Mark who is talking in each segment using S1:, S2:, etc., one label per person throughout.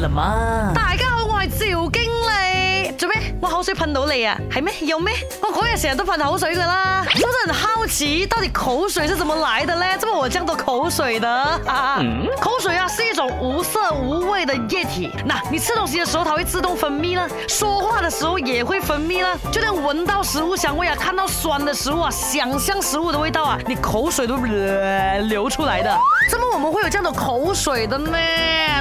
S1: 了吗？
S2: 大家好，我系赵经理，做咩？我口水喷到你啊？系咩？有咩？我嗰日成日都喷口水噶啦，真系很好奇，到底口水是怎么来的咧？怎么我这样多口水的？啊、口水啊，是一种无色无味的液体。那你吃东西的时候，它会自动分泌呢？说话的时候也会分泌呢？就连闻到食物香味啊，看到酸的食物啊，想象食物的味道啊，你口水都流出来的。怎么我们会有这样的口水的呢？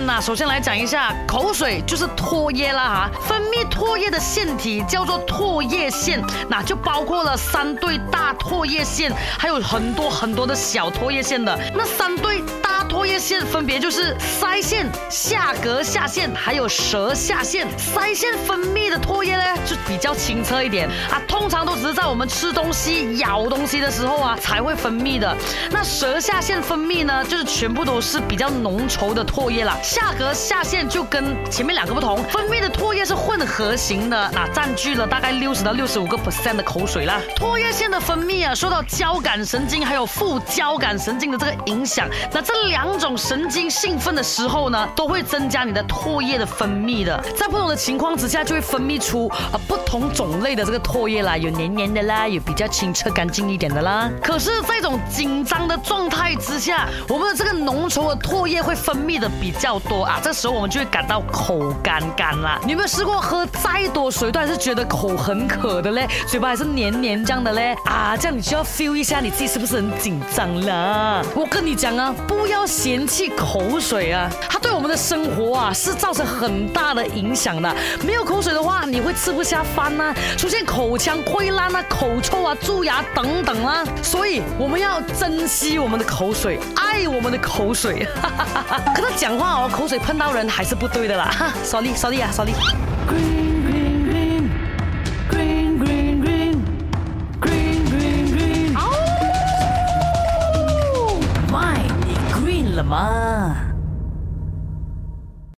S2: 那首先来讲一下，口水就是唾液啦，哈，分泌唾液的腺体叫做唾液腺，那就包括了三对大唾液腺，还有很多很多的小唾液腺的。那三对大唾液腺分别就是腮腺、下颌下腺，还有舌下腺。腮腺分泌的唾液，就比较清澈一点啊，通常都只是在我们吃东西、咬东西的时候啊才会分泌的。那舌下腺分泌呢，就是全部都是比较浓稠的唾液啦。下颌下腺就跟前面两个不同，分泌的唾液是混合型的，啊，占据了大概六十到六十五个 percent 的口水啦。唾液腺的分泌啊，受到交感神经还有副交感神经的这个影响，那这两种神经兴奋的时候呢，都会增加你的唾液的分泌的。在不同的情况之下，就会分泌出不同种类的这个唾液啦，有黏黏的啦，有比较清澈干净一点的啦。可是，在一種緊張的状态之下，我们的这个浓稠的唾液会分泌的比较多啊，这时候我们就会感到口干干啦。你有没有试过喝再多水都还是觉得口很渴的嘞？嘴巴还是黏黏这样的嘞？啊，这样你就要 feel 一下你自己是不是很紧张啦？我跟你讲啊，不要嫌弃口水啊，它对我们的生活啊是造成很大的影响的。没有口水的话，你会吃不下翻呐，出现口腔溃烂啊、口臭啊、蛀牙等等啦，所以我们要珍惜我们的口水，爱我们的口水。可他讲话哦，口水碰到人还是不对的啦。少利，少利啊，，Solly！Green，Green，Green，Green，Green，Green，Green，Green，Green！Oh my，，你 green 了吗？